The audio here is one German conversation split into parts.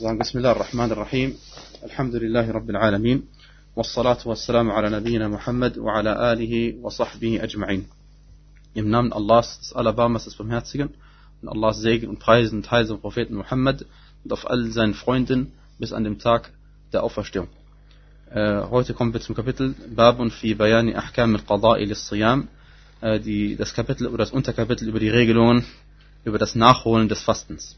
بسم الله الرحمن الرحيم الحمد لله رب العالمين والصلاة والسلام على نبينا Muhammad وعلى آله وصحبه أجمعين Im Namen Allahs, des Alabamas, des Barmherzigen, und Allahs Segen und Preisen und Heil zum Propheten Muhammad und auf all seinen Freunden bis an den Tag der Auferstehung. Äh, heute kommen wir zum Kapitel fi Bayani Ahkam al-Qada'i lis-Siyam, äh, die, das Kapitel oder das Unterkapitel über die Regelungen über das Nachholen des Fastens.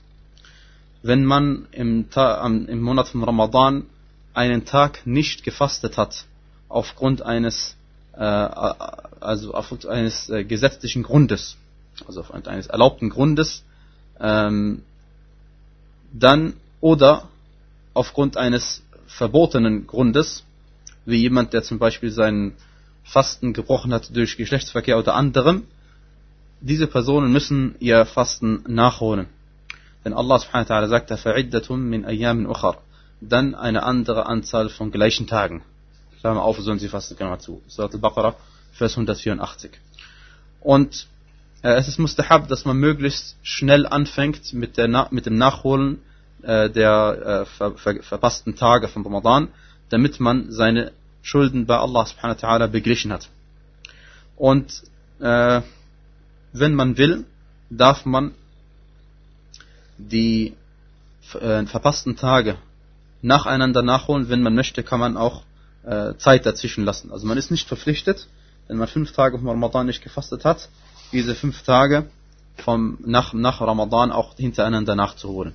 Wenn man im, im Monat von Ramadan einen Tag nicht gefastet hat, aufgrund eines, äh, also aufgrund eines äh, gesetzlichen Grundes, also aufgrund eines erlaubten Grundes, ähm, dann oder aufgrund eines verbotenen Grundes, wie jemand, der zum Beispiel seinen Fasten gebrochen hat durch Geschlechtsverkehr oder anderem, diese Personen müssen ihr Fasten nachholen Denn Allah subhanahu wa ta'ala sagt, فَعِدَّةٌ min أَيَّامٍ أُخَرٍ Dann eine andere Anzahl von gleichen Tagen. Klammer auf, sollen sie fasten, Klammer zu. Surat al-Baqarah, Vers 184. Und äh, es ist mustahab, dass man möglichst schnell anfängt mit, der, mit dem Nachholen äh, der äh, ver, ver, verpassten Tage von Ramadan, damit man seine Schulden bei Allah subhanahu wa ta'ala beglichen hat. Und äh, wenn man will, darf man die äh, verpassten Tage nacheinander nachholen. Wenn man möchte, kann man auch äh, Zeit dazwischen lassen. Also man ist nicht verpflichtet, wenn man fünf Tage vom Ramadan nicht gefastet hat, diese fünf Tage vom, nach, nach Ramadan auch hintereinander nachzuholen.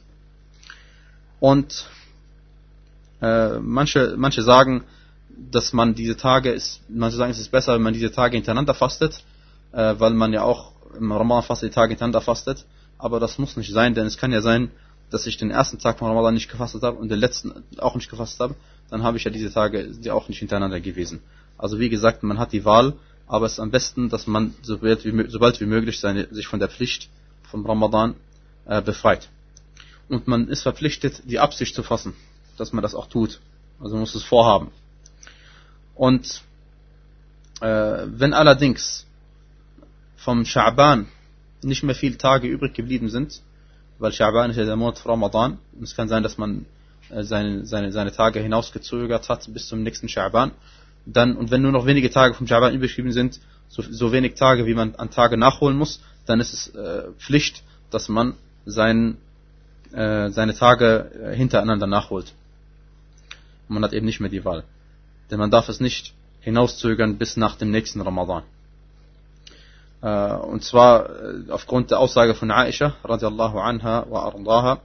Und äh, manche, manche sagen, dass man diese Tage ist, manche sagen, es ist besser, wenn man diese Tage hintereinander fastet, äh, weil man ja auch im Ramadan fast die Tage hintereinander fastet. Aber das muss nicht sein, denn es kann ja sein, dass ich den ersten Tag von Ramadan nicht gefastet habe und den letzten auch nicht gefastet habe. Dann habe ich ja diese Tage die auch nicht hintereinander gewesen. Also wie gesagt, man hat die Wahl, aber es ist am besten, dass man sobald wie, sobald wie möglich seine, sich von der Pflicht vom Ramadan äh, befreit. Und man ist verpflichtet, die Absicht zu fassen, dass man das auch tut. Also man muss es vorhaben. Und äh, wenn allerdings vom Scha'ban nicht mehr viele Tage übrig geblieben sind, weil Scha'ban ist ja der Monat Ramadan, und es kann sein, dass man äh, seine, seine, seine Tage hinausgezögert hat bis zum nächsten Scha'ban, dann, und wenn nur noch wenige Tage vom Scha'ban übrig geblieben sind, so, so wenig Tage, wie man an Tage nachholen muss, dann ist es äh, Pflicht, dass man sein, äh, seine Tage äh, hintereinander nachholt. Man hat eben nicht mehr die Wahl. Denn man darf es nicht hinauszögern bis nach dem nächsten Ramadan. Äh, und zwar äh, aufgrund der Aussage von Aisha radiallahu anha wa ardaha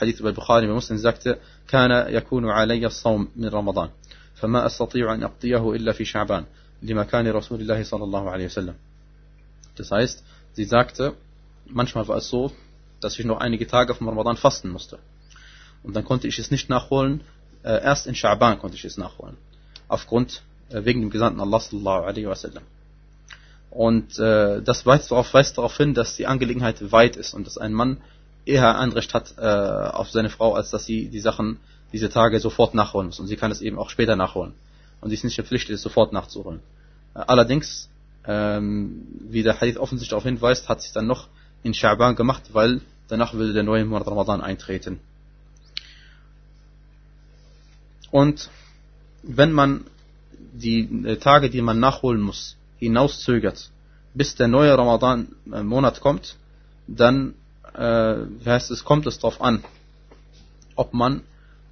Hadith bei Bukhari bei Muslim sagte كان يكون علي الصوم من رمضان فما أستطيع أن أقضيه إلا في شعبان لمكان رسول الله صلى الله عليه وسلم Das heißt, sie sagte, manchmal war es so, dass ich noch einige Tage vom Ramadan fasten musste. Und dann konnte ich es nicht nachholen, äh, erst in Sha'ban konnte ich es nachholen. Aufgrund, äh, wegen dem Gesandten Allah sallallahu alaihi wasallam. Und äh, das weist darauf, weist darauf hin, dass die Angelegenheit weit ist und dass ein Mann eher Anrecht hat äh, auf seine Frau, als dass sie die Sachen, diese Tage sofort nachholen muss. Und sie kann es eben auch später nachholen. Und sie ist nicht verpflichtet, es sofort nachzuholen. Äh, allerdings, ähm, wie der Hadith offensichtlich darauf hinweist, hat sich dann noch in Sha'ban gemacht, weil danach würde der neue Monat Ramadan eintreten. Und wenn man die äh, Tage, die man nachholen muss, hinauszögert, bis der neue Ramadan-Monat kommt, dann äh, heißt es, kommt es darauf an, ob man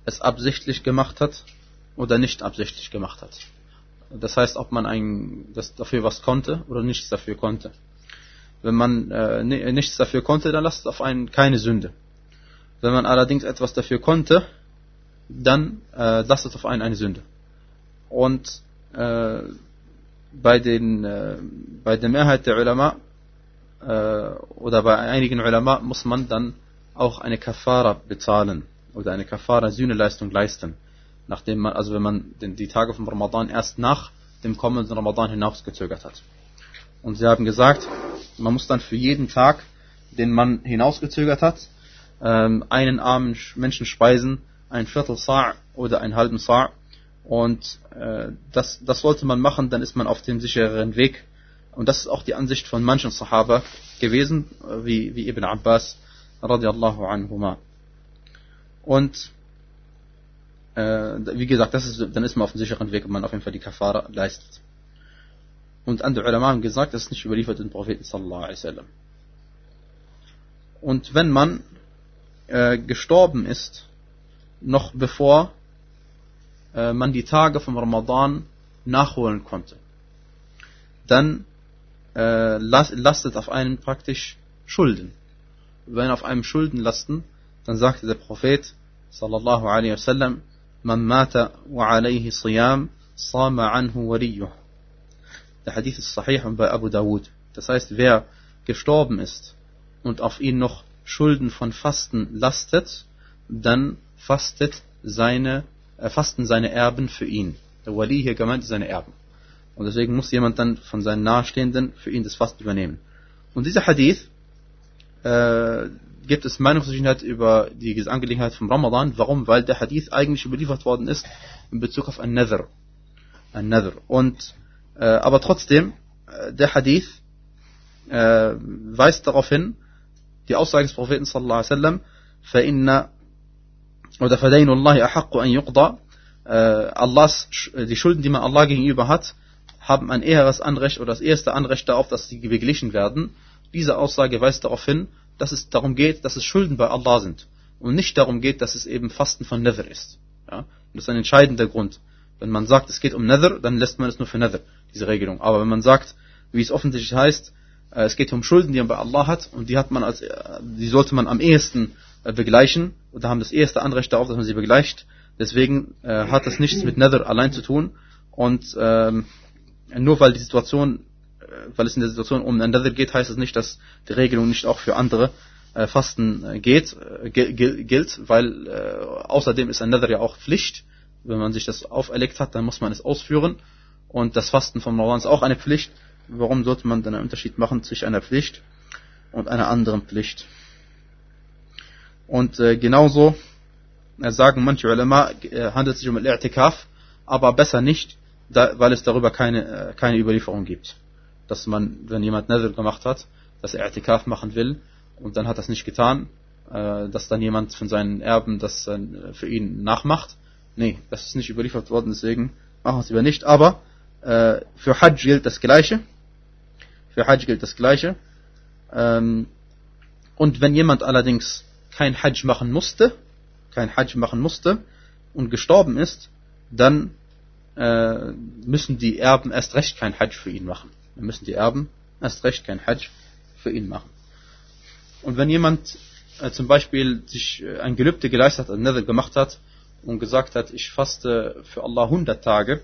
es absichtlich gemacht hat oder nicht absichtlich gemacht hat. Das heißt, ob man ein, das dafür was konnte oder nichts dafür konnte. Wenn man äh, nichts dafür konnte, dann lasst es auf einen keine Sünde. Wenn man allerdings etwas dafür konnte, dann äh, lasst es auf einen eine Sünde. Und äh, bei, den, äh, bei der Mehrheit der Ulama äh, oder bei einigen Ulama muss man dann auch eine Kafara bezahlen oder eine Kafara Sühneleistung leisten. Nachdem man, also wenn man den, die Tage vom Ramadan erst nach dem kommenden Ramadan hinausgezögert hat. Und sie haben gesagt, man muss dann für jeden Tag, den man hinausgezögert hat, ähm, einen armen Menschen speisen, ein Viertel Sa' oder einen halben Sa' Und äh, das, das sollte man machen, dann ist man auf dem sichereren Weg. Und das ist auch die Ansicht von manchen Sahaba gewesen, wie, wie Ibn Abbas radiallahu anhuma. Und äh, wie gesagt, das ist, dann ist man auf dem sicheren Weg, wenn man auf jeden Fall die Kafara leistet. Und andere Ulama haben gesagt, das ist nicht überliefert den Propheten sallallahu alaihi wasallam. Und wenn man äh, gestorben ist, noch bevor äh, man die Tage vom Ramadan nachholen konnte, dann äh, lastet auf einen praktisch Schulden. Wenn auf einem Schulden lasten, dann sagte der Prophet sallallahu alaihi wasallam, man mata wa alayhi siyam, sama anhu waliyuh. Der Hadith ist sahih und bei Abu Dawud. Das heißt, wer gestorben ist und auf ihn noch Schulden von Fasten lastet, dann fastet seine, äh, fasten seine Erben für ihn. Der Wali hier gemeint ist seine Erben. Und deswegen muss jemand dann von seinen Nahestehenden für ihn das Fasten übernehmen. Und dieser Hadith äh, gibt es Meinungsverschiedenheit über die Angelegenheit vom Ramadan. Warum? Weil der Hadith eigentlich überliefert worden ist in Bezug auf ein Nether. Ein Nether. Und äh, aber trotzdem, äh, der Hadith äh, weist darauf hin, die Aussage des Propheten sallallahu alaihi wasallam, فإن oder فدين الله أحق أن يقضى Allahs, die Schulden, die man Allah gegenüber hat, haben ein eheres Anrecht oder das erste Anrecht darauf, dass sie beglichen werden. Diese Aussage weist darauf hin, dass es darum geht, dass es Schulden bei Allah sind und nicht darum geht, dass es eben Fasten von Nether ist. Ja? das ist ein entscheidender Grund. Wenn man sagt, es geht um Nether, dann lässt man es nur für Nether, diese Regelung. Aber wenn man sagt, wie es offensichtlich heißt, äh, es geht um Schulden, die man bei Allah hat und die hat man als, äh, die sollte man am ehesten äh, begleichen oder haben das erste Anrecht darauf, dass man sie begleicht. Deswegen äh, hat das nichts mit Nether allein zu tun und ähm, nur weil die Situation, weil es in der Situation um ein Nether geht, heißt es das nicht, dass die Regelung nicht auch für andere äh, Fasten geht, äh, gilt, weil äh, außerdem ist ein Nether ja auch Pflicht wenn man sich das auferlegt hat, dann muss man es ausführen. Und das Fasten vom Ramadan ist auch eine Pflicht. Warum sollte man dann einen Unterschied machen zwischen einer Pflicht und einer anderen Pflicht? Und äh, genauso äh, sagen manche Ulema, äh, handelt sich um Al-I'tikaf, aber besser nicht, da, weil es darüber keine, äh, keine Überlieferung gibt. Dass man, wenn jemand Nazar gemacht hat, dass er I'tikaf machen will und dann hat das nicht getan, äh, dass dann jemand von seinen Erben das äh, für ihn nachmacht Nee, das ist nicht überliefert worden, deswegen machen wir es lieber nicht. Aber äh, für Hajj gilt das Gleiche. Für Hajj gilt das Gleiche. Ähm, und wenn jemand allerdings kein Hajj machen musste, kein Hajj machen musste und gestorben ist, dann äh, müssen die Erben erst recht kein Hajj für ihn machen. Dann müssen die Erben erst recht kein Hajj für ihn machen. Und wenn jemand äh, zum Beispiel sich äh, ein Gelübde geleistet hat, ein gemacht hat, und gesagt hat, ich faste für Allah 100 Tage,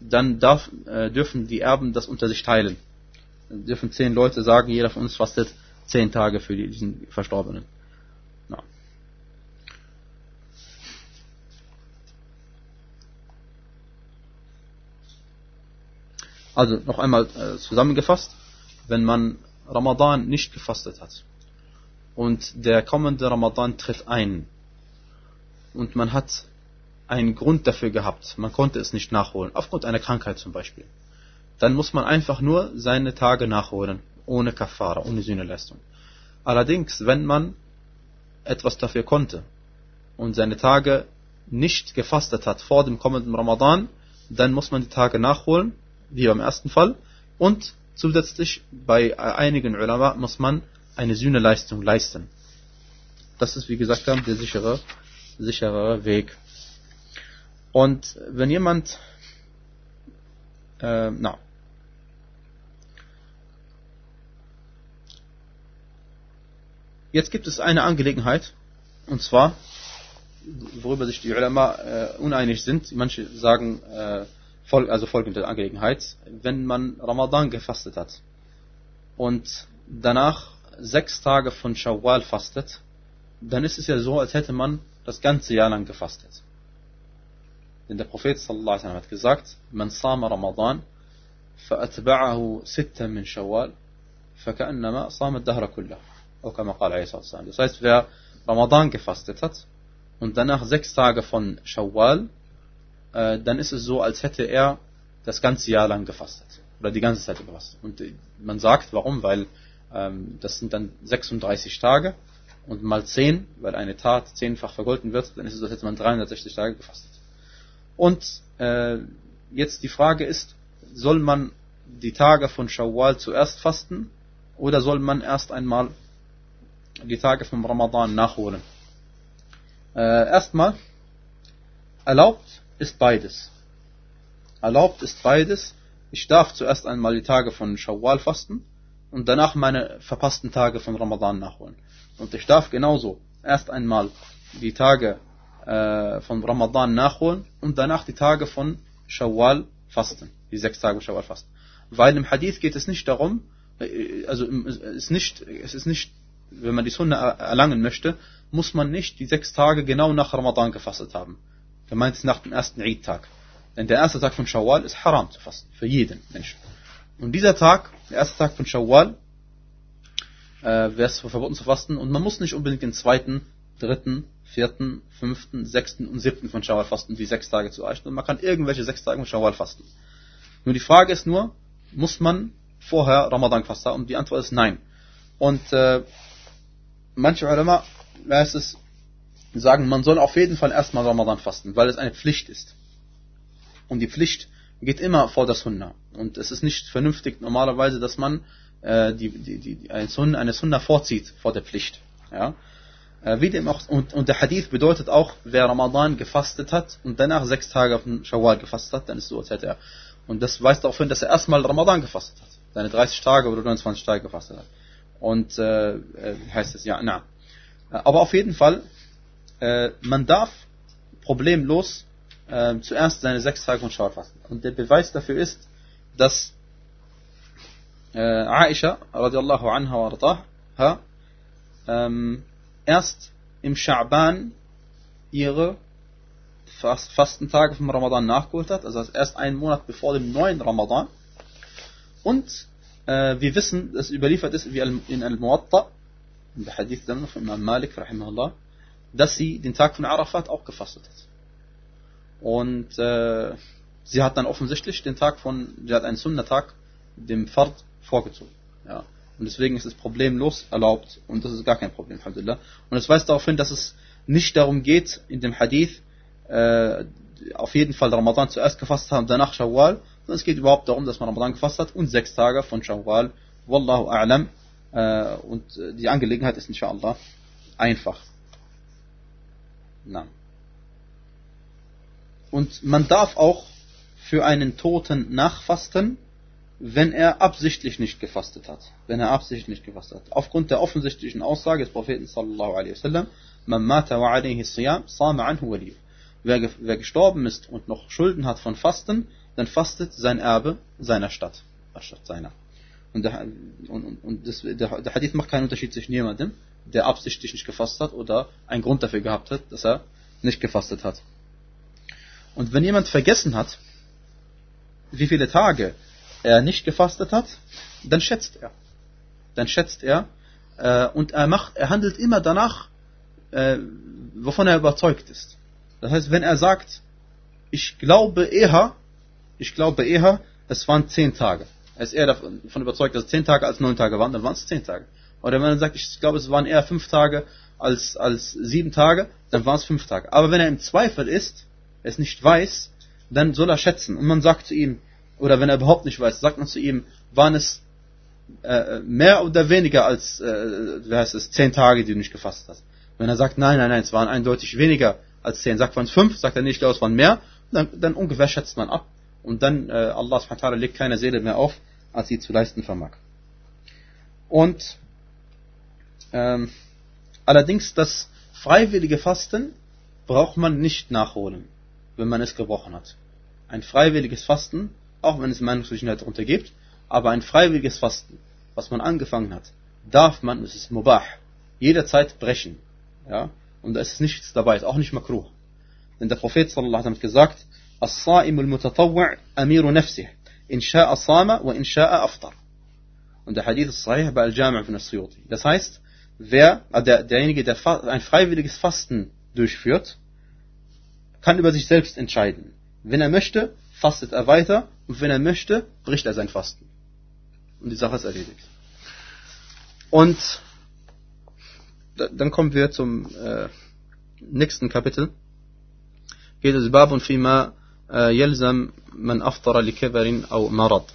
dann darf, äh, dürfen die Erben das unter sich teilen. Dann dürfen zehn Leute sagen, jeder von uns fastet zehn Tage für diesen Verstorbenen. Ja. Also noch einmal äh, zusammengefasst, wenn man Ramadan nicht gefastet hat und der kommende Ramadan tritt ein, und man hat einen Grund dafür gehabt, man konnte es nicht nachholen, aufgrund einer Krankheit zum Beispiel, dann muss man einfach nur seine Tage nachholen, ohne Kafara, ohne Sühneleistung. Allerdings, wenn man etwas dafür konnte und seine Tage nicht gefastet hat vor dem kommenden Ramadan, dann muss man die Tage nachholen, wie beim ersten Fall, und zusätzlich bei einigen Ulama muss man eine Sühneleistung leisten. Das ist, wie gesagt, der sichere sicherer Weg. Und wenn jemand, äh, na, jetzt gibt es eine Angelegenheit, und zwar, worüber sich die Ulama äh, uneinig sind. Manche sagen, äh, also folgende Angelegenheit, wenn man Ramadan gefastet hat und danach sechs Tage von Shawwal fastet, dann ist es ja so, als hätte man das ganze Jahr lang gefastet. Denn der Prophet sallallahu alaihi wasallam hat gesagt, man sama Ramadan, فأتبعه ستة من شوال فكأنما صام الدهر كله أو كما قال عليه الصلاة والسلام das heißt wer Ramadan gefastet hat und danach sechs Tage von Shawwal äh, dann ist es so als hätte er das ganze Jahr lang gefastet. Oder die ganze Zeit gefastet. Und man sagt warum? Weil ähm, das sind dann 36 Tage. Und mal 10, weil eine Tat zehnfach vergolten wird, dann ist es so, als hätte man 360 Tage gefastet. Und äh, jetzt die Frage ist, soll man die Tage von Shawwal zuerst fasten? Oder soll man erst einmal die Tage vom Ramadan nachholen? Äh, erstmal, erlaubt ist beides. Erlaubt ist beides. Ich darf zuerst einmal die Tage von Shawwal fasten und danach meine verpassten Tage von Ramadan nachholen. Und ich darf genauso erst einmal die Tage äh, von Ramadan nachholen und danach die Tage von Shawwal fasten. Die sechs Tage von Shawwal fasten. Weil im Hadith geht es nicht darum, äh, also es ist nicht, es ist nicht, wenn man die Sunna erlangen möchte, muss man nicht die sechs Tage genau nach Ramadan gefastet haben. Gemeint ist nach dem ersten Eid-Tag. Denn der erste Tag von Shawwal ist haram zu fasten, für jeden Menschen. Und dieser Tag, der erste Tag von Shawwal, äh, wäre es verboten zu fasten. Und man muss nicht unbedingt den zweiten, dritten, vierten, fünften, sechsten und siebten von Shawwal fasten, die sechs Tage zu eichen. Und man kann irgendwelche sechs Tage von Shawwal fasten. Nur die Frage ist nur, muss man vorher Ramadan fasten? Und die Antwort ist nein. Und äh, manche Ulama, heißt es, sagen, man soll auf jeden Fall erstmal Ramadan fasten, weil es eine Pflicht ist. Und die Pflicht geht immer vor der Sunna. Und es ist nicht vernünftig normalerweise, dass man äh, die, die, die, eine, eine Sunna vorzieht vor der Pflicht. Ja? Äh, wie dem auch, und, und der Hadith bedeutet auch, wer Ramadan gefastet hat und danach sechs Tage auf den Shawwal gefastet hat, dann ist so, als hätte er. Und das weist darauf hin, dass er erstmal Ramadan gefastet hat. Seine 30 Tage oder 29 Tage gefastet hat. Und äh, äh, heißt es, ja, na. Aber auf jeden Fall, äh, man darf problemlos äh, zuerst seine sechs Tage von Shawwal fasten. Und der Beweis dafür ist, dass äh, Aisha radiallahu anha wa ardaha ähm, erst im Scha'ban ihre Fast Fastentage vom Ramadan nachgeholt hat, also erst einen Monat bevor dem neuen Ramadan. Und äh, wir wissen, dass überliefert ist wie in Al-Muwatta, in der Hadith von Imam Malik, rahimahullah, dass sie den Tag von Arafat auch gefastet hat. Und äh, sie hat dann offensichtlich den Tag von, sie hat einen Sunnatag, dem Fard, vorgezogen. Ja. Und deswegen ist es problemlos erlaubt und das ist gar kein Problem, Alhamdulillah. Und es weist darauf hin, dass es nicht darum geht, in dem Hadith äh, auf jeden Fall Ramadan zuerst gefasst haben, danach Shawwal, sondern es geht überhaupt darum, dass man Ramadan gefasst hat und sechs Tage von Shawwal. Wallahu a'lam. Äh, und die Angelegenheit ist inshallah einfach. Na. Und man darf auch für einen Toten nachfasten, wenn er absichtlich nicht gefastet hat. Wenn er absichtlich nicht gefastet hat. Aufgrund der offensichtlichen Aussage des Propheten sallallahu alaihi wasallam, man mata wa alaihi siyam, sama anhu waliyu. Wer, wer gestorben ist und noch Schulden hat von Fasten, dann fastet sein Erbe seiner Stadt, statt seiner. Und, der, und, und das, der, der Hadith macht keinen Unterschied zwischen jemandem, der absichtlich nicht gefastet hat oder einen Grund dafür gehabt hat, dass er nicht gefastet hat. Und wenn jemand vergessen hat, wie viele Tage er nicht gefastet hat, dann schätzt er. Dann schätzt er äh, und er macht, er handelt immer danach, äh, wovon er überzeugt ist. Das heißt, wenn er sagt, ich glaube eher, ich glaube eher, es waren zehn Tage. Er ist eher davon überzeugt, dass es zehn Tage als neun Tage waren, dann waren es zehn Tage. Oder wenn er sagt, ich glaube, es waren eher fünf Tage als, als sieben Tage, dann waren es fünf Tage. Aber wenn er im Zweifel ist, es nicht weiß, dann soll er schätzen. Und man sagt zu ihm, oder wenn er überhaupt nicht weiß, sagt man zu ihm, waren es äh, mehr oder weniger als, äh, wie heißt es, zehn Tage, die du nicht gefasst hast. Wenn er sagt, nein, nein, nein, es waren eindeutig weniger als zehn, sagt man es fünf, sagt er nicht, es waren mehr, dann, dann ungefähr schätzt man ab. Und dann, äh, Allah subhanahu legt keine Seele mehr auf, als sie zu leisten vermag. Und ähm, allerdings das freiwillige Fasten braucht man nicht nachholen, wenn man es gebrochen hat. Ein freiwilliges Fasten auch wenn es Meinungsverschiedenheit darunter gibt, aber ein freiwilliges Fasten, was man angefangen hat, darf man, es ist mubah, jederzeit brechen. Ja? Und da ist nichts dabei, ist auch nicht makruh. Denn der Prophet sallallahu alaihi hat gesagt, al-Mutatawwa' amiru nafsih, in sha'a sama wa in sha'a aftar. Und der Hadith ist sahih bei Al-Jami' von. Das heißt, wer, äh, der, derjenige, der ein freiwilliges Fasten durchführt, kann über sich selbst entscheiden. Wenn er möchte, fastet er weiter und wenn er möchte, bricht er sein Fasten. Und die Sache ist erledigt. Und dann kommen wir zum äh, nächsten Kapitel. Geht es Babun fima yalzam man aftara li kabarin au marad.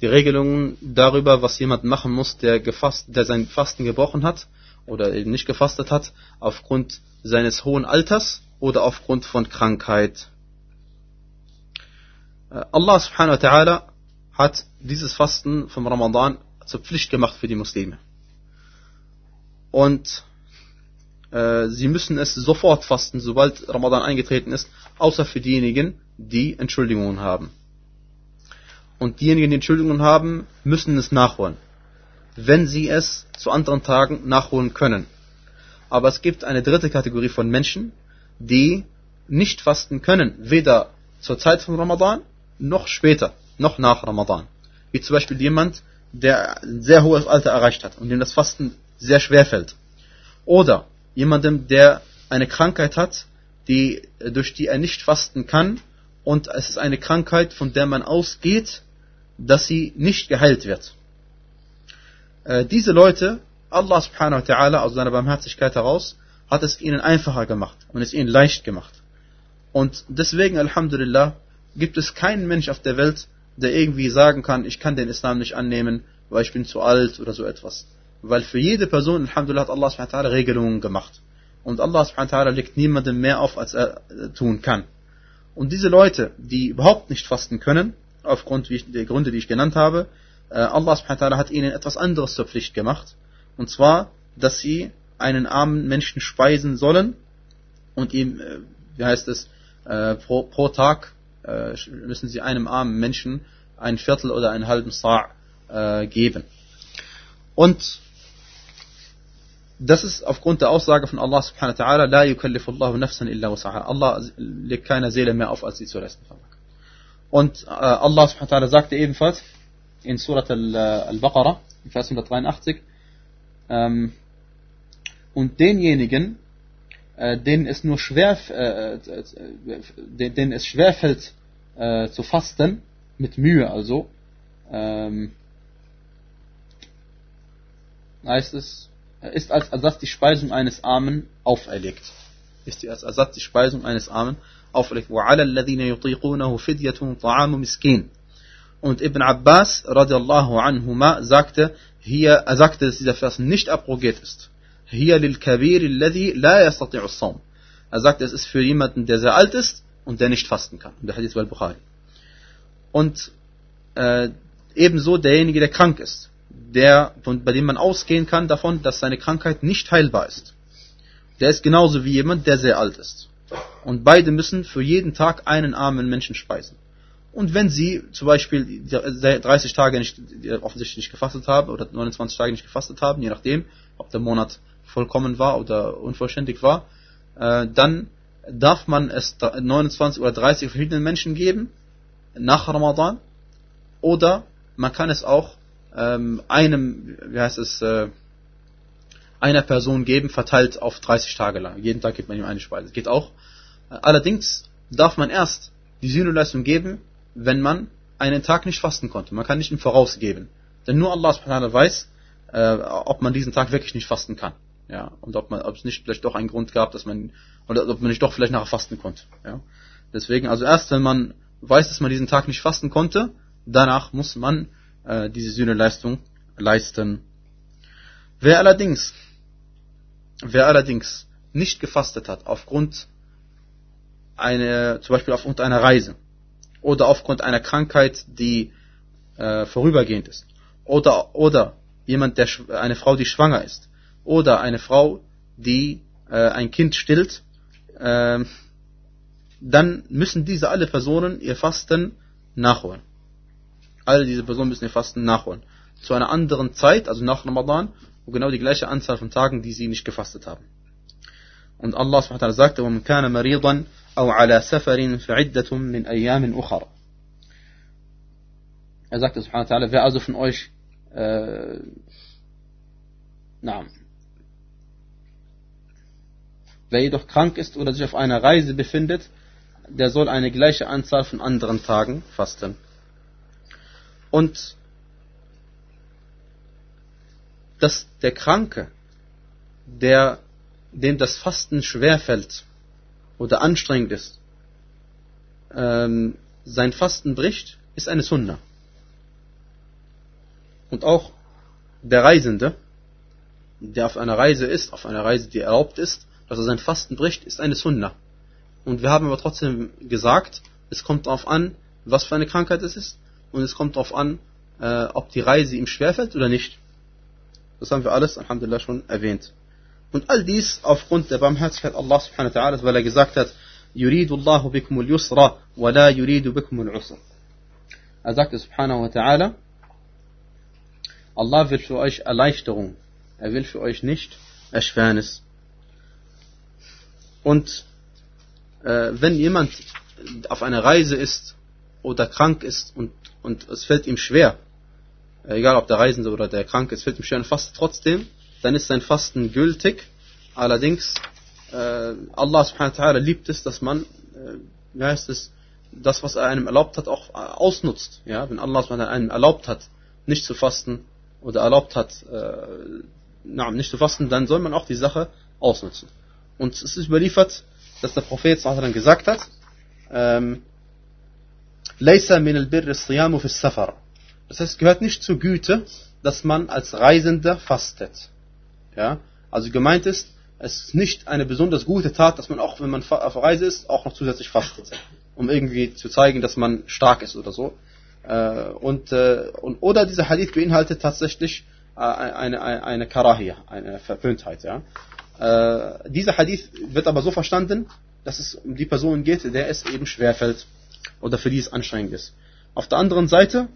Die Regelungen darüber, was jemand machen muss, der, gefasst, der sein Fasten gebrochen hat oder eben nicht gefastet hat, aufgrund seines hohen Alters oder aufgrund von Krankheit. Äh, Allah subhanahu wa ta'ala hat dieses Fasten vom Ramadan zur Pflicht gemacht für die Muslime. Und äh, sie müssen es sofort fasten, sobald Ramadan eingetreten ist, außer für diejenigen, die Entschuldigungen haben. Und diejenigen, die Entschuldigungen haben, müssen es nachholen, wenn sie es zu anderen Tagen nachholen können. Aber es gibt eine dritte Kategorie von Menschen, die nicht fasten können, weder zur Zeit von Ramadan noch später, noch nach Ramadan. Wie zum Beispiel jemand, der ein sehr hohes Alter erreicht hat und dem das Fasten sehr schwer fällt. Oder jemandem, der eine Krankheit hat, die, durch die er nicht fasten kann und es ist eine Krankheit, von der man ausgeht, dass sie nicht geheilt wird. Äh, diese Leute, Allah subhanahu wa ta'ala aus seiner Barmherzigkeit heraus, hat es ihnen einfacher gemacht und es ihnen leicht gemacht. Und deswegen, Alhamdulillah, gibt es keinen Mensch auf der Welt, der irgendwie sagen kann, ich kann den Islam nicht annehmen, weil ich bin zu alt oder so etwas. Weil für jede Person, Alhamdulillah, hat Allah subhanahu Regelungen gemacht. Und Allah subhanahu legt niemandem mehr auf, als er äh, tun kann. Und diese Leute, die überhaupt nicht fasten können, aufgrund der Gründe, die ich genannt habe, äh, Allah subhanahu hat ihnen etwas anderes zur Pflicht gemacht. Und zwar, dass sie einen armen Menschen speisen sollen und ihm, äh, wie heißt es, pro, pro Tag äh, müssen sie einem armen Menschen ein Viertel oder einen halben Sa' äh, geben. Und das ist aufgrund der Aussage von Allah subhanahu wa ta'ala, la yukallifullahu nafsan illa wasaha. Allah legt keiner Seele mehr auf, als sie zu leisten vermag. Und äh, Allah subhanahu wa sagte ebenfalls in Surat al-Baqarah, Vers 183, ähm, und denjenigen, äh, denen es nur schwer, äh, äh, denen es schwer fällt äh, zu fasten, mit Mühe also, ähm, heißt es, ist als Ersatz die Speisung eines Armen auferlegt. Ist die als Ersatz die Speisung eines Armen auferlegt auferlegt. Und Ibn Abbas radiallahu anhuma sagte, hier, er sagte, dass dieser Vers nicht abrogiert ist. Hier lil kabir alladhi la yastati'u sawm. Er sagte, es ist für jemanden, der sehr alt ist und der nicht fasten kann. Und der Hadith war Bukhari. Und äh, ebenso derjenige, der krank ist, der, von, bei dem man ausgehen kann davon, dass seine Krankheit nicht heilbar ist. Der ist genauso wie jemand, der sehr alt ist. Und beide müssen für jeden Tag einen armen Menschen speisen. Und wenn sie zum Beispiel 30 Tage nicht, offensichtlich nicht gefastet haben oder 29 Tage nicht gefastet haben, je nachdem, ob der Monat vollkommen war oder unvollständig war, äh, dann darf man es 29 oder 30 verschiedenen Menschen geben nach Ramadan oder man kann es auch ähm, einem, wie heißt es, äh, einer Person geben, verteilt auf 30 Tage lang. Jeden Tag gibt man ihm eine Speise. Geht auch. Allerdings darf man erst die Sühneleistung geben, wenn man einen Tag nicht fasten konnte. Man kann nicht im Voraus geben. Denn nur Allah subhanahu weiß, äh, ob man diesen Tag wirklich nicht fasten kann. Ja, und ob man, ob es nicht vielleicht doch einen Grund gab, dass man, oder ob man nicht doch vielleicht nachher fasten konnte. Ja. Deswegen, also erst wenn man weiß, dass man diesen Tag nicht fasten konnte, danach muss man äh, diese Sühneleistung leisten. Wer allerdings, wer allerdings nicht gefastet hat aufgrund eine, zum Beispiel aufgrund einer Reise oder aufgrund einer Krankheit, die äh, vorübergehend ist, oder oder jemand, der eine Frau, die schwanger ist, oder eine Frau, die äh, ein Kind stillt, äh, dann müssen diese alle Personen ihr Fasten nachholen. Alle diese Personen müssen ihr Fasten nachholen. Zu einer anderen Zeit, also nach Ramadan, wo genau die gleiche Anzahl von Tagen, die sie nicht gefastet haben. Und Allah subhanahu wa ta'ala sagte, وَمَنْ كَانَ مَرِيضًا أَوْ عَلَى سَفَرٍ فَعِدَّةٌ مِنْ أَيَّامٍ أُخَرَ Er sagte subhanahu wa ta'ala, wer also von euch äh, na, Wer jedoch krank ist oder sich auf einer Reise befindet, der soll eine gleiche Anzahl von anderen Tagen fasten. Und dass der Kranke der, dem das Fasten schwerfällt oder anstrengend ist, ähm, sein Fasten bricht, ist eine Sunna. Und auch der Reisende, der auf einer Reise ist, auf einer Reise, die erlaubt ist, dass er sein Fasten bricht, ist eine Sunna. Und wir haben aber trotzdem gesagt, es kommt darauf an, was für eine Krankheit es ist, und es kommt darauf an, äh, ob die Reise ihm schwerfällt oder nicht. Das haben wir alles, Alhamdulillah, schon erwähnt. Und all dies aufgrund der Barmherzigkeit Allah subhanahu wa ta'ala, weil er gesagt hat, Yuridullahu bikum al-yusra wa la yuridu bikum al-usra. Er sagte subhanahu wa ta'ala, Allah will für euch Erleichterung. Er will für euch nicht Erschwernis. Und äh, wenn jemand auf einer Reise ist oder krank ist und, und es fällt ihm schwer, egal ob der Reisende oder der Kranke, es fällt ihm schwer und fastet trotzdem, dann ist sein Fasten gültig. Allerdings, äh, Allah subhanahu wa ta'ala liebt es, dass man, äh, wie heißt es, das, was er einem erlaubt hat, auch äh, ausnutzt. Ja, wenn Allah subhanahu wa ta'ala einem erlaubt hat, nicht zu fasten oder erlaubt hat, äh, na, nicht zu fasten, dann soll man auch die Sache ausnutzen. Und es ist überliefert, dass der Prophet dann gesagt hat, ähm, das heißt, gehört nicht zur Güte, dass man als Reisender fastet. Ja? Also gemeint ist, es ist nicht eine besonders gute Tat, dass man auch, wenn man auf Reise ist, auch noch zusätzlich fastet. Um irgendwie zu zeigen, dass man stark ist oder so. Äh, und, äh, und, oder dieser Hadith beinhaltet tatsächlich äh, eine, eine, eine Karahia, eine Verpöntheit. Ja? dieser Hadith wird aber so verstanden, dass es um die Person geht, der es eben schwerfällt oder für die es anstrengend ist. Auf der anderen Seite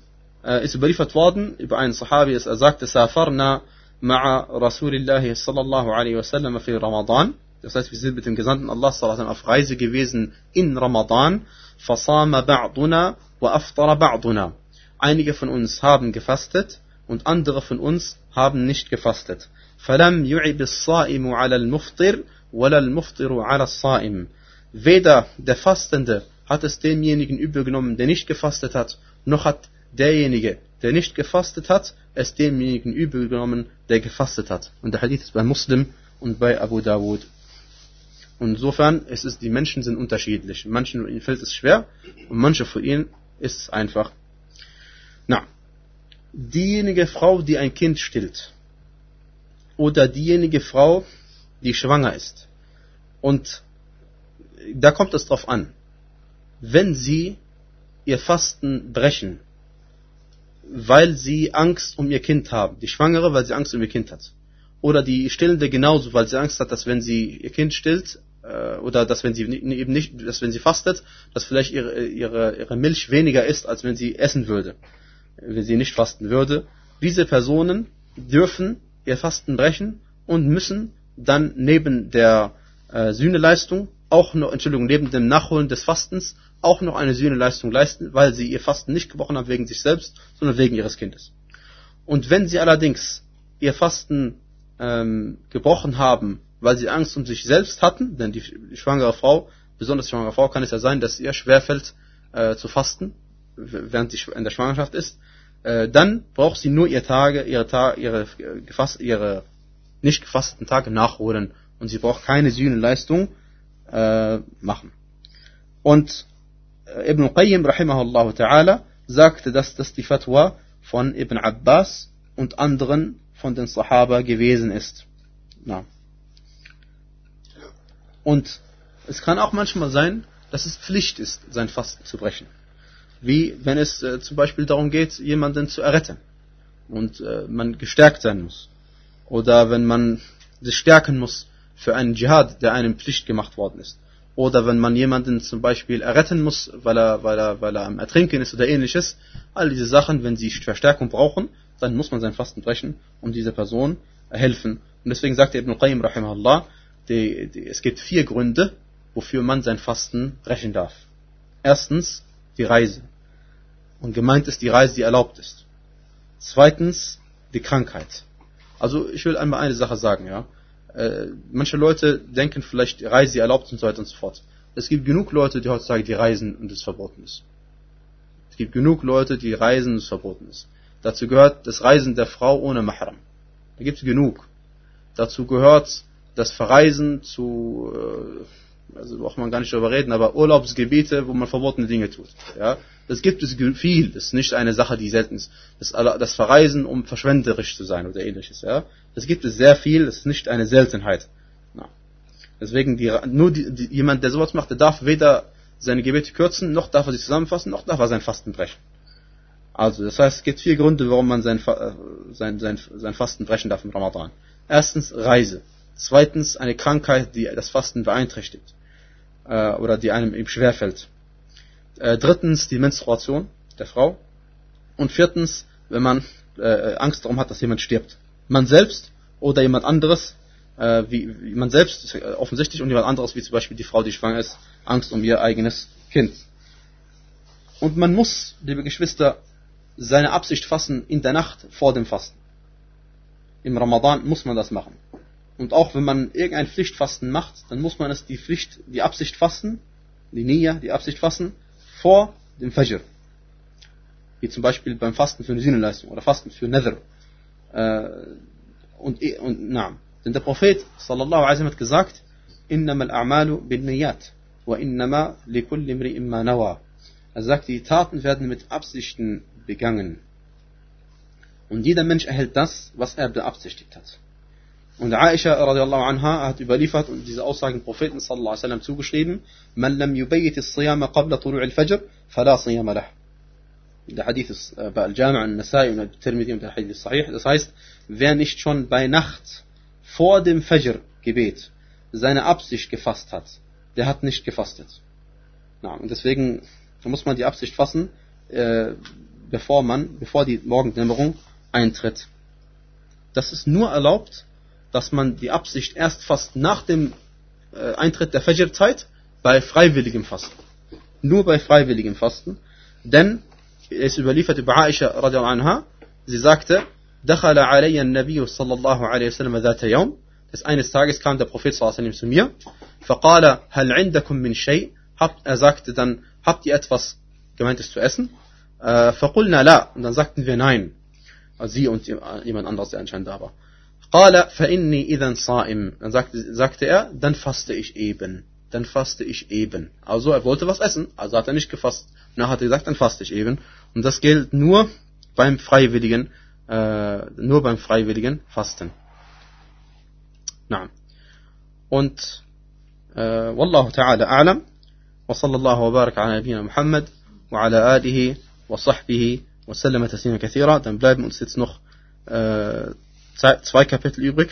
ist überliefert worden über einen Sahabi, er sagte, Safarna ma'a Rasulillahi sallallahu alaihi wasallam fi Ramadan. Das heißt, wir sind mit dem Gesandten Allah sallallahu auf Reise gewesen in Ramadan. Fasama ba'duna wa aftara ba'duna. Einige von uns haben gefastet und andere von uns haben nicht gefastet. فلم يعب الصائم على المفطر ولا المفطر على الصائم. Weder der Fastende hat es demjenigen übel genommen, der nicht gefastet hat, noch hat derjenige, der nicht gefastet hat, es demjenigen übel genommen, der gefastet hat. Und der Hadith ist bei Muslim und bei Abu Dawud. Und insofern ist es, die Menschen sind unterschiedlich. Manchen ihnen fällt es schwer und manche von ihnen ist es einfach. Na, diejenige Frau, die ein Kind stillt, oder diejenige Frau, die schwanger ist, und da kommt es drauf an, wenn sie ihr Fasten brechen, weil sie Angst um ihr Kind haben. Die Schwangere, weil sie Angst um ihr Kind hat. Oder die Stillende genauso, weil sie Angst hat, dass wenn sie ihr Kind stillt, äh, oder dass wenn sie eben nicht, dass wenn sie fastet, dass vielleicht ihre, ihre, ihre Milch weniger ist, als wenn sie essen würde, wenn sie nicht fasten würde. Diese Personen dürfen ihr Fasten brechen und müssen dann neben der äh, Sühneleistung auch noch, Entschuldigung, neben dem Nachholen des Fastens auch noch eine Sühneleistung leisten, weil sie ihr Fasten nicht gebrochen haben wegen sich selbst, sondern wegen ihres Kindes. Und wenn sie allerdings ihr Fasten ähm, gebrochen haben, weil sie Angst um sich selbst hatten, denn die, schwangere Frau, besonders die schwangere Frau, kann es ja sein, dass ihr schwerfällt äh, zu fasten, während sie in der Schwangerschaft ist, äh, dann braucht sie nur ihr Tage, ihre, Ta ihre, äh, gefasst, ihre nicht gefasteten Tage nachholen und sie braucht keine Sühneleistung äh, machen. Und äh, Ibn Qayyim rahimahullah ta'ala sagte, dass das die Fatwa von Ibn Abbas und anderen von den Sahaba gewesen ist. Ja. Und es kann auch manchmal sein, dass es Pflicht ist, sein Fasten zu brechen. Wie wenn es äh, zum Beispiel darum geht, jemanden zu erretten und äh, man gestärkt sein muss. Oder wenn man sich stärken muss für einen Dschihad, der einem Pflicht gemacht worden ist. Oder wenn man jemanden zum Beispiel erretten muss, weil er, weil er, weil er am Ertrinken ist oder ähnliches. All diese Sachen, wenn sie Verstärkung brauchen, dann muss man sein Fasten brechen und dieser Person helfen. Und deswegen sagte Ibn Qayyim rahimahullah, die, die, es gibt vier Gründe, wofür man sein Fasten brechen darf. Erstens die Reise. Und gemeint ist die Reise, die erlaubt ist. Zweitens die Krankheit. Also ich will einmal eine Sache sagen, ja. Äh, manche Leute denken vielleicht, Reise erlaubt und so weiter und so fort. Es gibt genug Leute, die heutzutage die reisen und es verboten ist. Es gibt genug Leute, die reisen und es verboten ist. Dazu gehört das Reisen der Frau ohne Mahram. Da gibt es genug. Dazu gehört das Verreisen zu, äh, also braucht man gar nicht darüber reden, aber Urlaubsgebiete, wo man verbotene Dinge tut. Ja, das gibt es viel. Das ist nicht eine Sache, die selten ist. Das, das Verreisen, um verschwenderisch zu sein oder ähnliches. Ja, das gibt es sehr viel. Das ist nicht eine Seltenheit. Ja. Deswegen die, nur die, die, jemand, der sowas macht, der darf weder seine Gebete kürzen, noch darf er sie zusammenfassen, noch darf er sein Fasten brechen. Also, das heißt, es gibt vier Gründe, warum man sein, äh, sein, sein, sein Fasten brechen darf im Ramadan. Erstens Reise. Zweitens eine Krankheit, die das Fasten beeinträchtigt äh, oder die einem eben schwerfällt. Äh, drittens die Menstruation der Frau. Und viertens, wenn man äh, Angst darum hat, dass jemand stirbt. Man selbst oder jemand anderes, äh, wie, wie man selbst offensichtlich und jemand anderes, wie zum Beispiel die Frau, die schwanger ist, Angst um ihr eigenes Kind. Und man muss, liebe Geschwister, seine Absicht fassen in der Nacht vor dem Fasten. Im Ramadan muss man das machen. Und auch wenn man irgendein Pflichtfasten macht, dann muss man es die Pflicht, die Absicht fassen, die Nia, die Absicht fassen, vor dem Fajr. Wie zum Beispiel beim Fasten für eine Sinnenleistung oder Fasten für Nether. Äh, und, und, na, denn der Prophet, sallallahu alaihi hat gesagt, innama al-a'malu bin niyat, wa innama likulli imri'in nawa. Er sagt, die Taten werden mit Absichten begangen. Und jeder Mensch erhält das, was er beabsichtigt hat. Und Aisha radiallahu anha hat überliefert und diese Aussagen dem Propheten sallallahu alaihi wasallam zugeschrieben, Man lam yubayit as-siyama qabla tulu' al-fajr, fala siyama lah. Der Hadith ist äh, bei Al-Jami' al-Nasai und Al-Tirmidhi und der Hadith ist sahih. Das heißt, wer nicht schon bei Nacht vor dem Fajr-Gebet seine Absicht gefasst hat, der hat nicht gefastet. Und deswegen muss man die Absicht fassen, äh, bevor man, bevor die Morgendämmerung eintritt. Das ist nur erlaubt, dass man die Absicht erst fasst nach dem äh, Eintritt der Fajr-Zeit bei freiwilligem Fasten. Nur bei freiwilligem Fasten. Denn es überliefert über Aisha radiallahu anha, sie sagte, دخل علي النبي صلى الله عليه وسلم ذات يوم des eines Tages kam der Prophet sallallahu zu mir فقال هل عندكم من شيء er sagte dann habt ihr etwas gemeintes zu essen فقلنا لا und dann sagten wir nein also sie und jemand anderes der anscheinend da war قال فإني إذا صائم. Dann sagte, sagte er, dann faste ich eben. Dann faste ich eben. Also er wollte was essen, also hat er nicht gefasst. Nachher hat er gesagt, dann faste ich eben. Und das gilt nur beim freiwilligen, äh, nur beim freiwilligen Fasten. Na. Und äh, والله تعالى أعلم وصلى الله وبارك على نبينا محمد وعلى آله وصحبه وسلم تسليما كثيرا. Dann bleiben uns jetzt noch äh, zwei Kapitel übrig.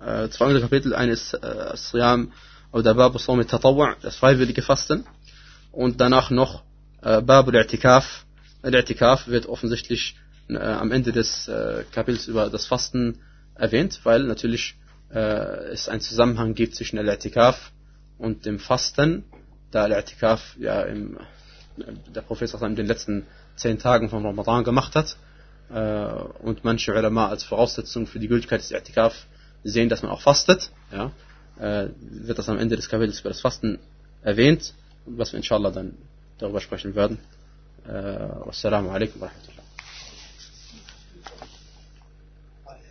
Äh, zwei andere Kapitel, eines äh, oder Babu Sawm Tatawwa, das freiwillige Fasten. Und danach noch äh, Babu al-I'tikaf. Al-I'tikaf wird offensichtlich äh, am Ende des äh, Kapitels über das Fasten erwähnt, weil natürlich äh, es einen Zusammenhang gibt zwischen Al-I'tikaf und dem Fasten, da Al-I'tikaf ja im, der Prophet in den letzten zehn Tagen von Ramadan gemacht hat äh, und manche Ulama als Voraussetzung für die Gültigkeit des I'tikaf sehen, dass man auch fastet, ja, äh, wird das am Ende des Kapitels über das Fasten erwähnt, was wir inshallah dann darüber sprechen werden. Äh, wassalamu alaikum wa rahmatullah.